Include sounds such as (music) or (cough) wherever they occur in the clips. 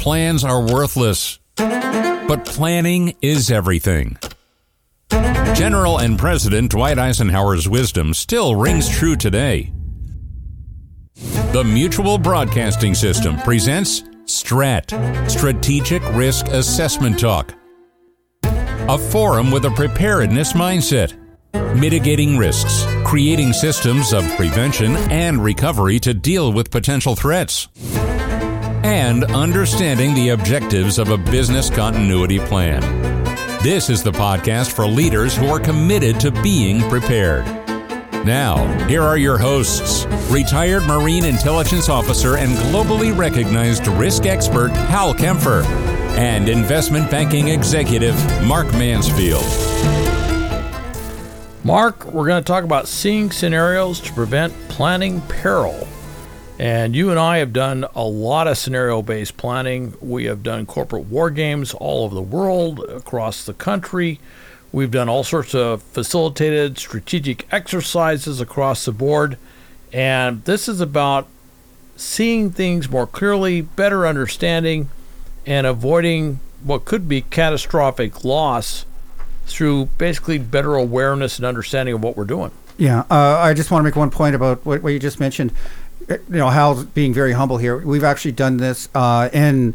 plans are worthless. But planning is everything. General and President Dwight Eisenhower's wisdom still rings true today. The Mutual Broadcasting System presents STRAT, Strategic Risk Assessment Talk, a forum with a preparedness mindset, mitigating risks, creating systems of prevention and recovery to deal with potential threats, and understanding the objectives of a business continuity plan. This is the podcast for leaders who are committed to being prepared. Now, here are your hosts retired Marine Intelligence Officer and globally recognized risk expert Hal Kempfer and investment banking executive Mark Mansfield. Mark, we're going to talk about seeing scenarios to prevent planning peril. And you and I have done a lot of scenario based planning. We have done corporate war games all over the world, across the country. We've done all sorts of facilitated strategic exercises across the board. And this is about seeing things more clearly, better understanding, and avoiding what could be catastrophic loss through basically better awareness and understanding of what we're doing. Yeah, uh, I just want to make one point about what, what you just mentioned. You know, Hal's being very humble here. We've actually done this uh, in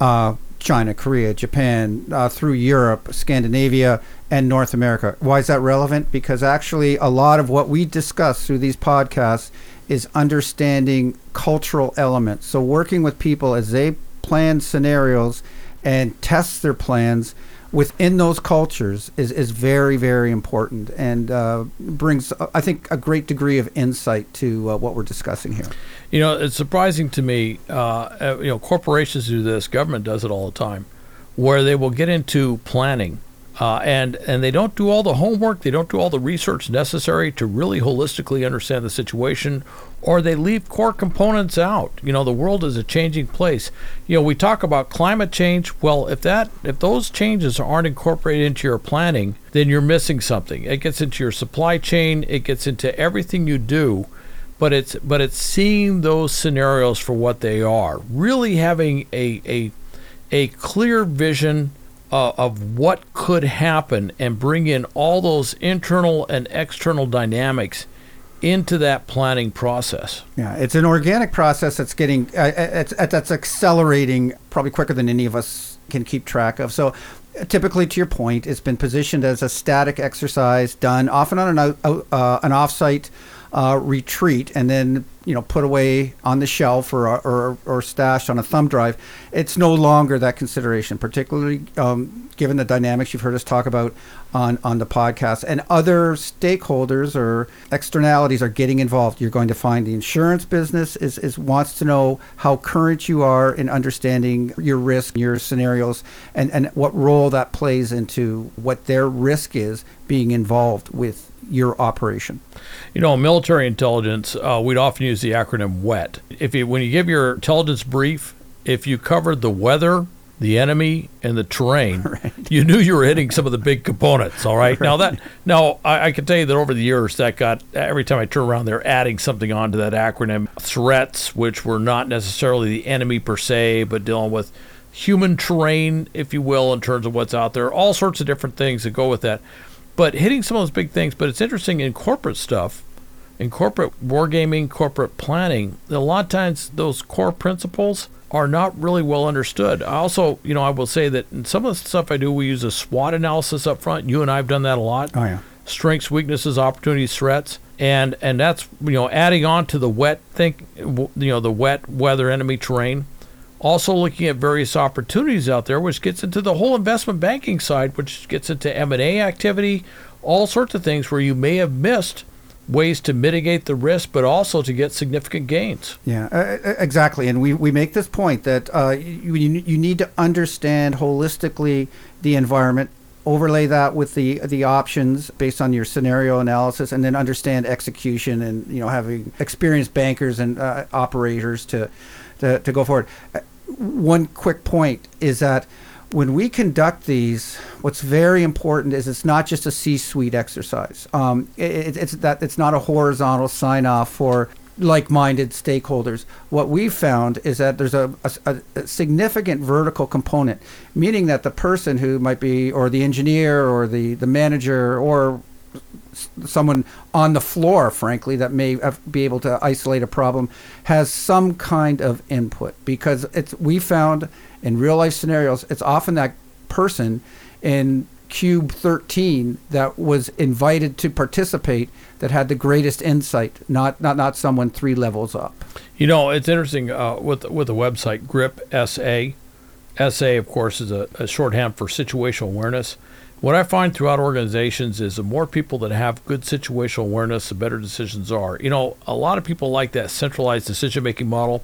uh, China, Korea, Japan, uh, through Europe, Scandinavia, and North America. Why is that relevant? Because actually, a lot of what we discuss through these podcasts is understanding cultural elements. So, working with people as they plan scenarios and test their plans within those cultures is, is very, very important and uh, brings, I think, a great degree of insight to uh, what we're discussing here. You know, it's surprising to me. Uh, uh, you know, corporations do this, government does it all the time, where they will get into planning, uh, and and they don't do all the homework, they don't do all the research necessary to really holistically understand the situation, or they leave core components out. You know, the world is a changing place. You know, we talk about climate change. Well, if that if those changes aren't incorporated into your planning, then you're missing something. It gets into your supply chain, it gets into everything you do but it's but it's seeing those scenarios for what they are really having a a, a clear vision uh, of what could happen and bring in all those internal and external dynamics into that planning process Yeah, it's an organic process that's getting uh, it's, uh, that's accelerating probably quicker than any of us can keep track of. So, uh, typically, to your point, it's been positioned as a static exercise done often on an uh, an offsite uh, retreat, and then you know put away on the shelf or, or or stashed on a thumb drive. It's no longer that consideration, particularly um, given the dynamics you've heard us talk about on on the podcast, and other stakeholders or externalities are getting involved. You're going to find the insurance business is, is wants to know how current you are in understanding your risk, your scenarios, and, and what role that plays into what their risk is being involved with your operation. you know military intelligence uh, we'd often use the acronym wet. If you when you give your intelligence brief if you covered the weather the enemy and the terrain (laughs) you knew you were hitting some of the big components all right, now that now I, I can tell you that over the years that got every time i turn around they're adding something onto that acronym. Threats which were not necessarily the enemy per se but dealing with human terrain if you will in terms of what's out there. All sorts of different things that go with that but hitting some of those big things but it's interesting in corporate stuff in corporate wargaming, corporate planning, a lot of times those core principles are not really well understood. I also, you know, I will say that in some of the stuff I do, we use a SWOT analysis up front. You and I have done that a lot. Oh yeah. Strengths, weaknesses, opportunities, threats, and and that's you know adding on to the wet think, you know, the wet weather, enemy terrain. Also looking at various opportunities out there, which gets into the whole investment banking side, which gets into M and A activity, all sorts of things where you may have missed ways to mitigate the risk, but also to get significant gains. Yeah, uh, exactly. And we, we make this point that uh, you, you you need to understand holistically the environment, overlay that with the the options based on your scenario analysis, and then understand execution and you know having experienced bankers and uh, operators to, to to go forward. One quick point is that when we conduct these, what's very important is it's not just a C-suite exercise. Um, it, it's that it's not a horizontal sign-off for like-minded stakeholders. What we've found is that there's a, a, a, significant vertical component, meaning that the person who might be, or the engineer, or the the manager, or someone on the floor, frankly, that may be able to isolate a problem, has some kind of input because it's we found in real life scenarios, it's often that person in cube 13 that was invited to participate that had the greatest insight, not not not someone three levels up. You know, it's interesting uh, with with the website Grip SA. SA, of course, is a, a shorthand for situational awareness. What I find throughout organizations is the more people that have good situational awareness, the better decisions are. You know, a lot of people like that centralized decision making model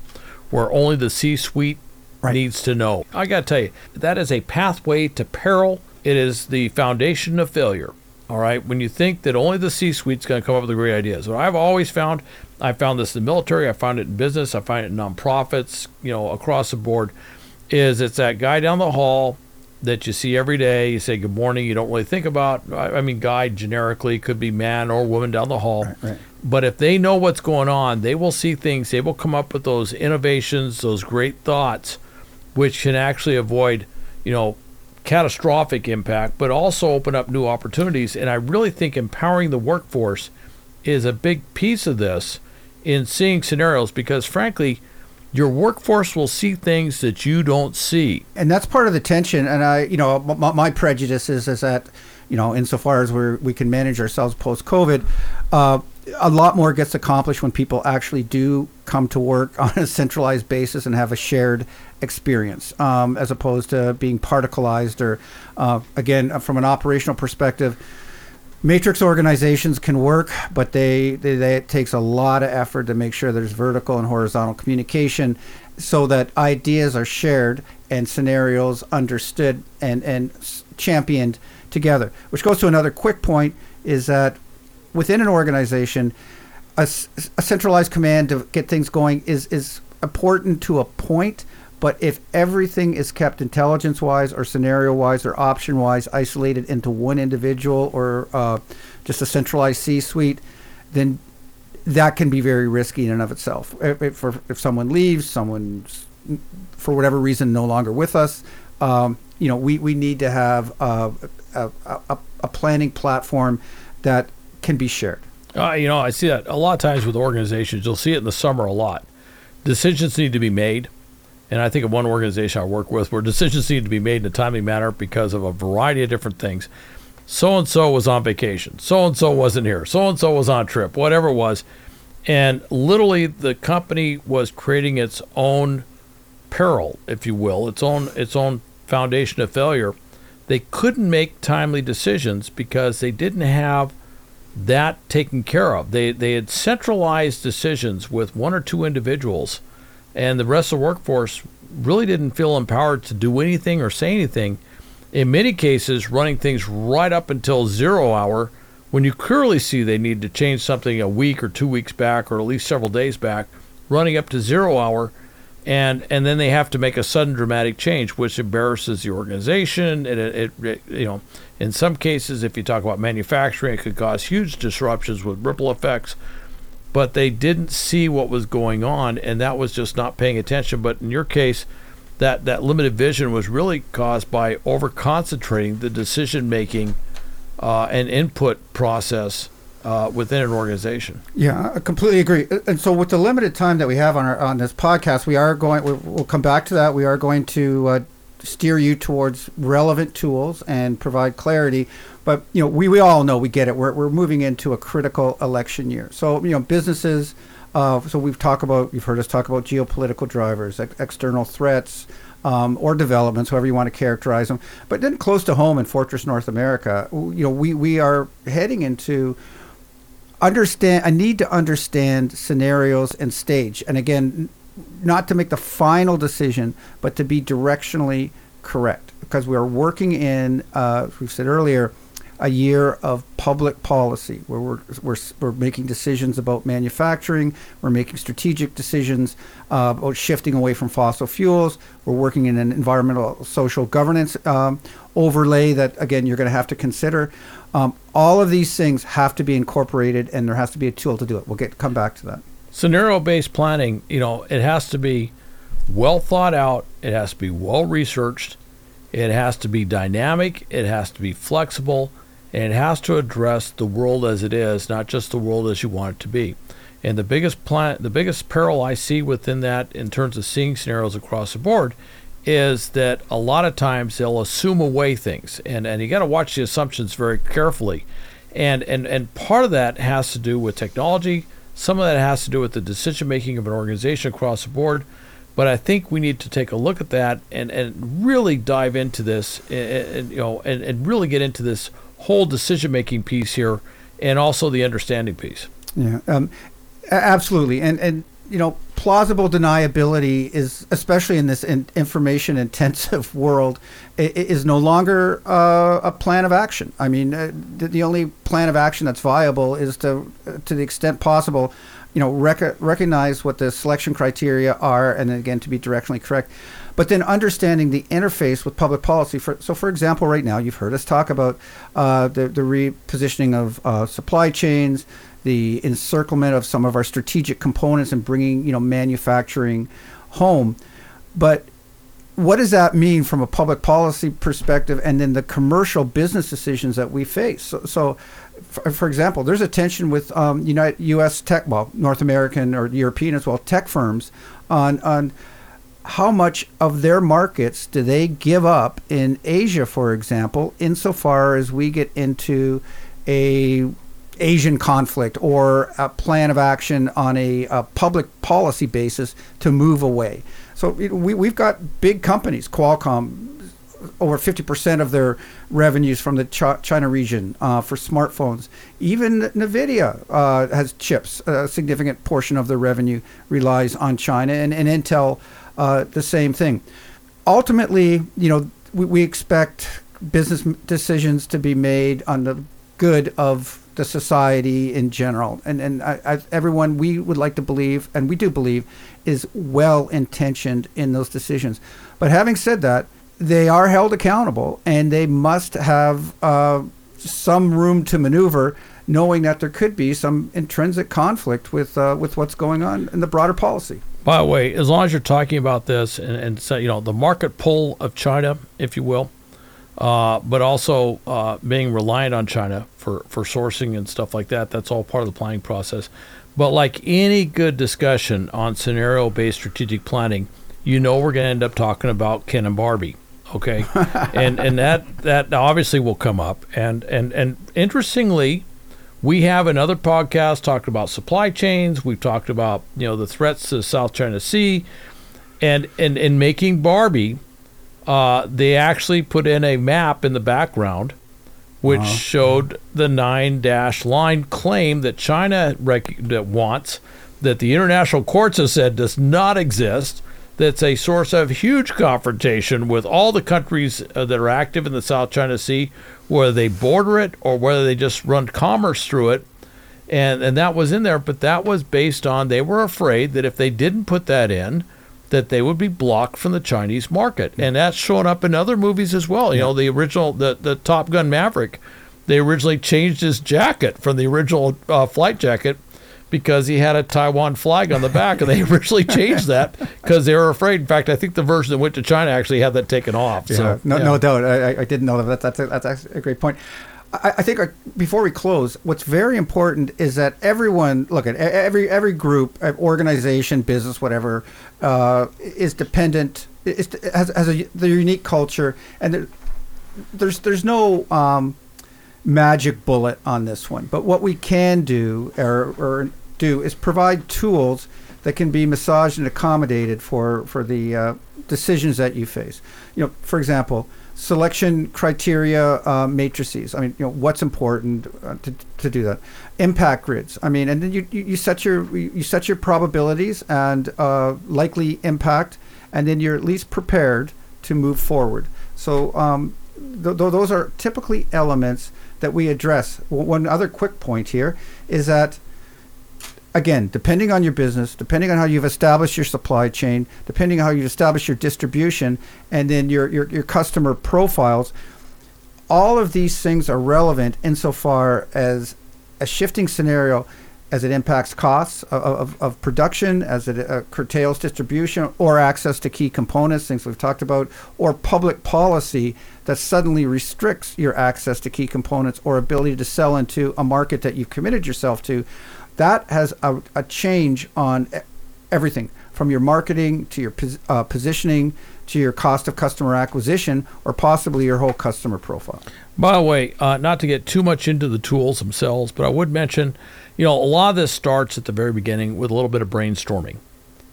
where only the C suite right. needs to know. I got to tell you, that is a pathway to peril. It is the foundation of failure. All right. When you think that only the C suite is going to come up with the great ideas. What I've always found, I found this in the military, I found it in business, I find it in nonprofits, you know, across the board, is it's that guy down the hall that you see every day. You say good morning. You don't really think about. I mean, guy generically could be man or woman down the hall. Right, right. But if they know what's going on, they will see things. They will come up with those innovations, those great thoughts, which can actually avoid, you know, catastrophic impact, but also open up new opportunities. And I really think empowering the workforce is a big piece of this in seeing scenarios because, frankly, your workforce will see things that you don't see. And that's part of the tension. And I, you know, my, my prejudice is, is that, you know, insofar as we we can manage ourselves post COVID, uh, a lot more gets accomplished when people actually do come to work (laughs) on a centralized basis and have a shared experience, um, as opposed to being particleized or, uh, again, from an operational perspective matrix organizations can work, but they, they, they, it takes a lot of effort to make sure there's vertical and horizontal communication so that ideas are shared and scenarios understood and, and championed together. Which goes to another quick point is that within an organization, a, a centralized command to get things going is, is important to a point, but if everything is kept intelligence wise or scenario wise or option wise isolated into one individual or uh, just a centralized C suite, then that can be very risky in and of itself. If, if, if someone leaves, someone's for whatever reason no longer with us, um, you know, we, we need to have a, a, a, a planning platform that can be shared. Uh, you know, I see that a lot of times with organizations. You'll see it in the summer a lot. Decisions need to be made and I think of one organization I work with where decisions need to be made in a timely manner because of a variety of different things. So and so was on vacation. So and so wasn't here. So and so was on trip. Whatever it was, and literally the company was creating its own peril, if you will, its own its own foundation of failure. They couldn't make timely decisions because they didn't have that taken care of. They they had centralized decisions with one or two individuals and the rest of the workforce really didn't feel empowered to do anything or say anything. In many cases, running things right up until zero hour, when you clearly see they need to change something a week or two weeks back, or at least several days back, running up to zero hour, and and then they have to make a sudden dramatic change, which embarrasses the organization. And it, it, it you know, in some cases, if you talk about manufacturing, it could cause huge disruptions with ripple effects but they didn't see what was going on, and that was just not paying attention. But in your case, that, that limited vision was really caused by over concentrating the decision making uh, and input process uh, within an organization. Yeah, I completely agree. And so, with the limited time that we have on our on this podcast, we are going. We'll come back to that. We are going to uh, steer you towards relevant tools and provide clarity but you know, we, we all know we get it. We're, we're moving into a critical election year. So you know, businesses. Uh, so we've talked about. You've heard us talk about geopolitical drivers, ex- external threats. Um, or developments, however you want to characterize them. But then close to home in Fortress North America, you know, we, we are heading into understand. I need to understand scenarios and stage. And again, not to make the final decision, but to be directionally correct because we are working in, uh, we've said earlier, a year of public policy where we're, we're, we're making decisions about manufacturing, we're making strategic decisions uh, about shifting away from fossil fuels, we're working in an environmental social governance um, overlay that, again, you're going to have to consider. Um, all of these things have to be incorporated and there has to be a tool to do it. We'll get come back to that. scenario based planning, you know, it has to be well thought out, it has to be well researched, it has to be dynamic, it has to be flexible, and it has to address the world as it is, not just the world as you want it to be. And the biggest plan, the biggest peril I see within that, in terms of seeing scenarios across the board, is that a lot of times they'll assume away things, and and you got to watch the assumptions very carefully, and and and part of that has to do with technology. Some of that has to do with the decision making of an organization across the board. But I think we need to take a look at that and, and really dive into this, and, and you know, and, and really get into this whole decision making piece here, and also the understanding piece. Yeah, um, absolutely, and and you know, plausible deniability is, especially in this in information intensive (laughs) world, is no longer uh, a plan of action. I mean, uh, the, only plan of action that's viable is to, to the extent possible, you know, rec- recognize what the selection criteria are, and again to be directionally correct. But then understanding the interface with public policy. For, so, for example, right now you've heard us talk about uh, the, the repositioning of uh, supply chains, the encirclement of some of our strategic components and bringing you know manufacturing home. But what does that mean from a public policy perspective and then the commercial business decisions that we face? So, so for, example, there's a tension with um, United, U.S. tech, well, North American or European as well, tech firms on on how much of their markets do they give up in Asia, for example, insofar as we get into a Asian conflict or a plan of action on a, a public policy basis to move away. So we, we've got big companies, Qualcomm, over 50% of their revenues from the China region uh, for smartphones. Even NVIDIA uh, has chips. A significant portion of their revenue relies on China, and, and Intel, uh, the same thing. Ultimately, you know, we, we expect business decisions to be made on the good of the society in general. And and I, I, everyone we would like to believe, and we do believe, is well intentioned in those decisions. But having said that, they are held accountable, and they must have uh, some room to maneuver, knowing that there could be some intrinsic conflict with uh, with what's going on in the broader policy. By the way, as long as you're talking about this and, and so, you know the market pull of China, if you will, uh, but also uh, being reliant on China for, for sourcing and stuff like that. That's all part of the planning process. But like any good discussion on scenario based strategic planning, you know we're going to end up talking about Ken and Barbie. Okay, (laughs) and and that that obviously will come up. And and and interestingly, we have another podcast talked about supply chains. We've talked about you know the threats to the South China Sea, and and in making Barbie, uh, they actually put in a map in the background which uh-huh. showed the nine dash line claim that China rec- that wants, that the international courts have said does not exist, that's a source of huge confrontation with all the countries uh, that are active in the South China Sea, whether they border it or whether they just run commerce through it. And, and that was in there, but that was based on they were afraid that if they didn't put that in, that they would be blocked from the Chinese market, and that's shown up in other movies as well. You know, the original the the Top Gun Maverick, they originally changed his jacket from the original uh, flight jacket because he had a Taiwan flag on the back, and they (laughs) originally changed that because they were afraid. In fact, I think the version that went to China actually had that taken off. Yeah, so, no, yeah. no doubt. I, I didn't know that. That's a, that's a great point. I, I think our, before we close, what's very important is that everyone look at every every group, organization, business, whatever, uh, is dependent. Is, has, has a the unique culture, and there, there's there's no um, magic bullet on this one. But what we can do or, or do is provide tools that can be massaged and accommodated for for the uh, decisions that you face. You know, for example selection criteria uh, matrices. I mean, you know, what's important uh, to, to do that. Impact grids. I mean, and then you, you, set your you set your probabilities and uh, likely impact, and then you're at least prepared to move forward. So um, th- th- those are typically elements that we address. One other quick point here is that again, depending on your business, depending on how you've established your supply chain, depending on how you've established your distribution, and then your, your, your customer profiles, all of these things are relevant insofar as a shifting scenario as it impacts costs of, of, of production, as it uh, curtails distribution or access to key components, things we've talked about, or public policy that suddenly restricts your access to key components or ability to sell into a market that you've committed yourself to, that has a, a change on everything from your marketing to your pos- uh, positioning to your cost of customer acquisition or possibly your whole customer profile. By the way, uh, not to get too much into the tools themselves, but I would mention, you know, a lot of this starts at the very beginning with a little bit of brainstorming.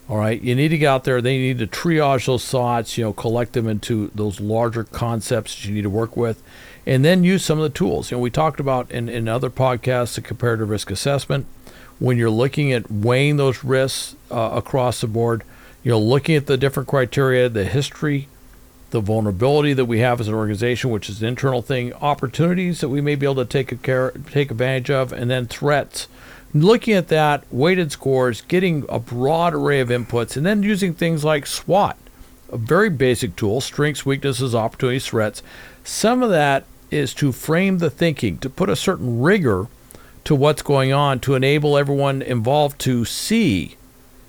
All right, you need to get out there. They need to triage those thoughts, you know, collect them into those larger concepts that you need to work with, and then use some of the tools. You know, we talked about in, in other podcasts the comparative risk assessment. When you're looking at weighing those risks uh, across the board, you know, looking at the different criteria, the history, the vulnerability that we have as an organization, which is an internal thing, opportunities that we may be able to take care, take advantage of, and then threats looking at that, weighted scores, getting a broad array of inputs, and then using things like SWOT, a very basic tool strengths, weaknesses, opportunities, threats. Some of that is to frame the thinking, to put a certain rigor to what's going on, to enable everyone involved to see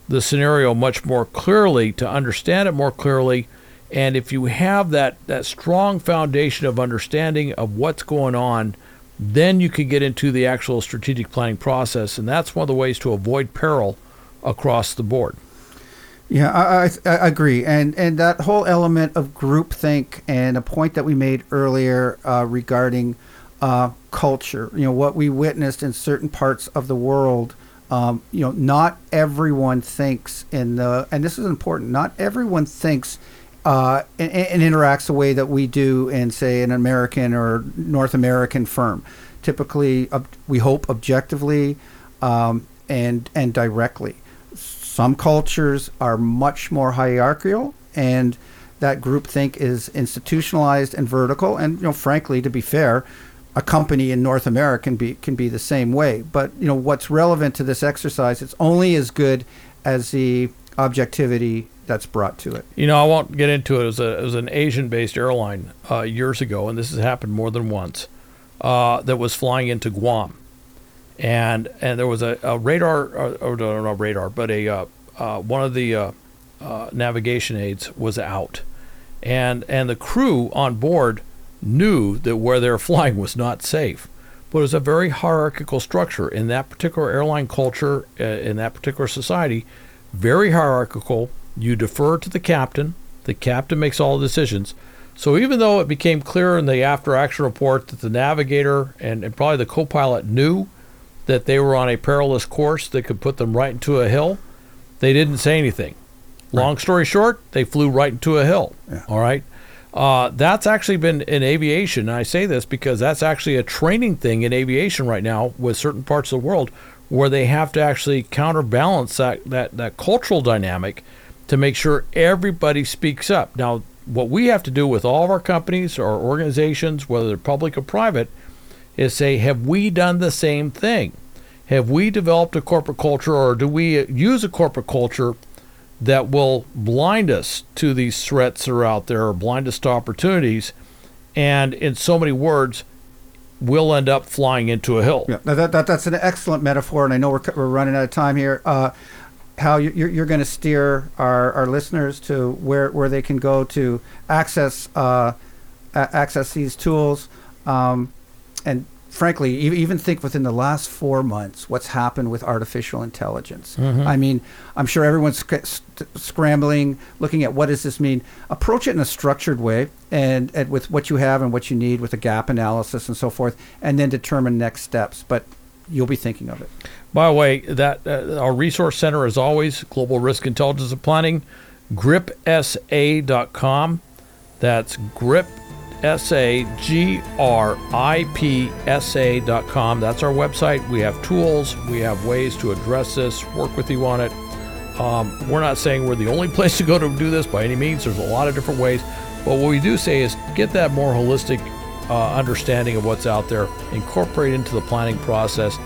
the scenario much more clearly, to understand it more clearly. And if you have that, that strong foundation of understanding of what's going on, then you can get into the actual strategic planning process, and that's one of the ways to avoid peril across the board. Yeah, I, I, I, agree, and and that whole element of groupthink and a point that we made earlier uh, regarding uh, culture. You know what we witnessed in certain parts of the world. Um, you know, not everyone thinks in the, and this is important. Not everyone thinks uh, and, and, interacts the way that we do in, say, an American or North American firm. Typically, ob- we hope objectively um, and and directly. Some cultures are much more hierarchical, and that groupthink is institutionalized and vertical. And you know, frankly, to be fair, a company in North America can be can be the same way. But you know, what's relevant to this exercise? It's only as good as the objectivity that's brought to it. You know, I won't get into it. It was, a, it was an Asian-based airline uh, years ago, and this has happened more than once. Uh, that was flying into Guam, and and there was a, a radar, or, or no, radar, but a uh, uh one of the uh, uh, navigation aids was out, and and the crew on board knew that where they were (laughs) flying was not safe. But it was a very hierarchical structure in that particular airline culture, uh, in that particular society, very hierarchical you defer to the captain. The captain makes all the decisions. So even though it became clear in the after action report that the navigator and, and probably the co pilot knew that they were on a perilous course that could put them right into a hill, they didn't say anything. Long right. story short, they flew right into a hill. Yeah. All right. Uh, that's actually been in aviation. And I say this because that's actually a training thing in aviation right now with certain parts of the world where they have to actually counterbalance that, that, that cultural dynamic to make sure everybody speaks up. Now, what we have to do with all of our companies or organizations, whether they're public or private, is say, have we done the same thing? Have we developed a corporate culture or do we use a corporate culture that will blind us to these threats that are out there or blind us to opportunities? And in so many words, we'll end up flying into a hill. Yeah, that, that, that's an excellent metaphor, and I know we're, we're running out of time here. Uh, Hal you're, you're going to steer our, our listeners to where, where they can go to access uh, access these tools, um, and frankly, even think within the last four months what's happened with artificial intelligence. Mm-hmm. I mean, I'm sure everyone's sc- scrambling, looking at what does this mean. Approach it in a structured way, and, and with what you have and what you need, with a gap analysis and so forth, and then determine next steps. But you'll be thinking of it. By the way, that uh, our resource center is always Global Risk Intelligence and Planning, gripsa.com. That's grip S A G R I P S A dot com. That's our website. We have tools, we have ways to address this, work with you on it. Um, we're not saying we're the only (laughs) place to go to do this by any means. There's a lot of different ways. But what we do say is get that more holistic uh, understanding of what's out there, incorporate into the planning process,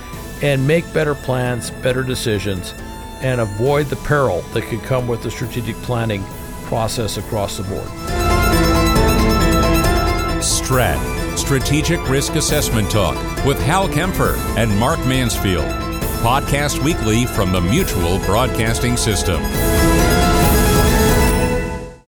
and make better plans, better decisions, and avoid the peril that could come with the strategic planning process across the board. STRAT, Strategic Risk Assessment Talk with Hal Kempfer and Mark Mansfield. podcast weekly from the Mutual Broadcasting System.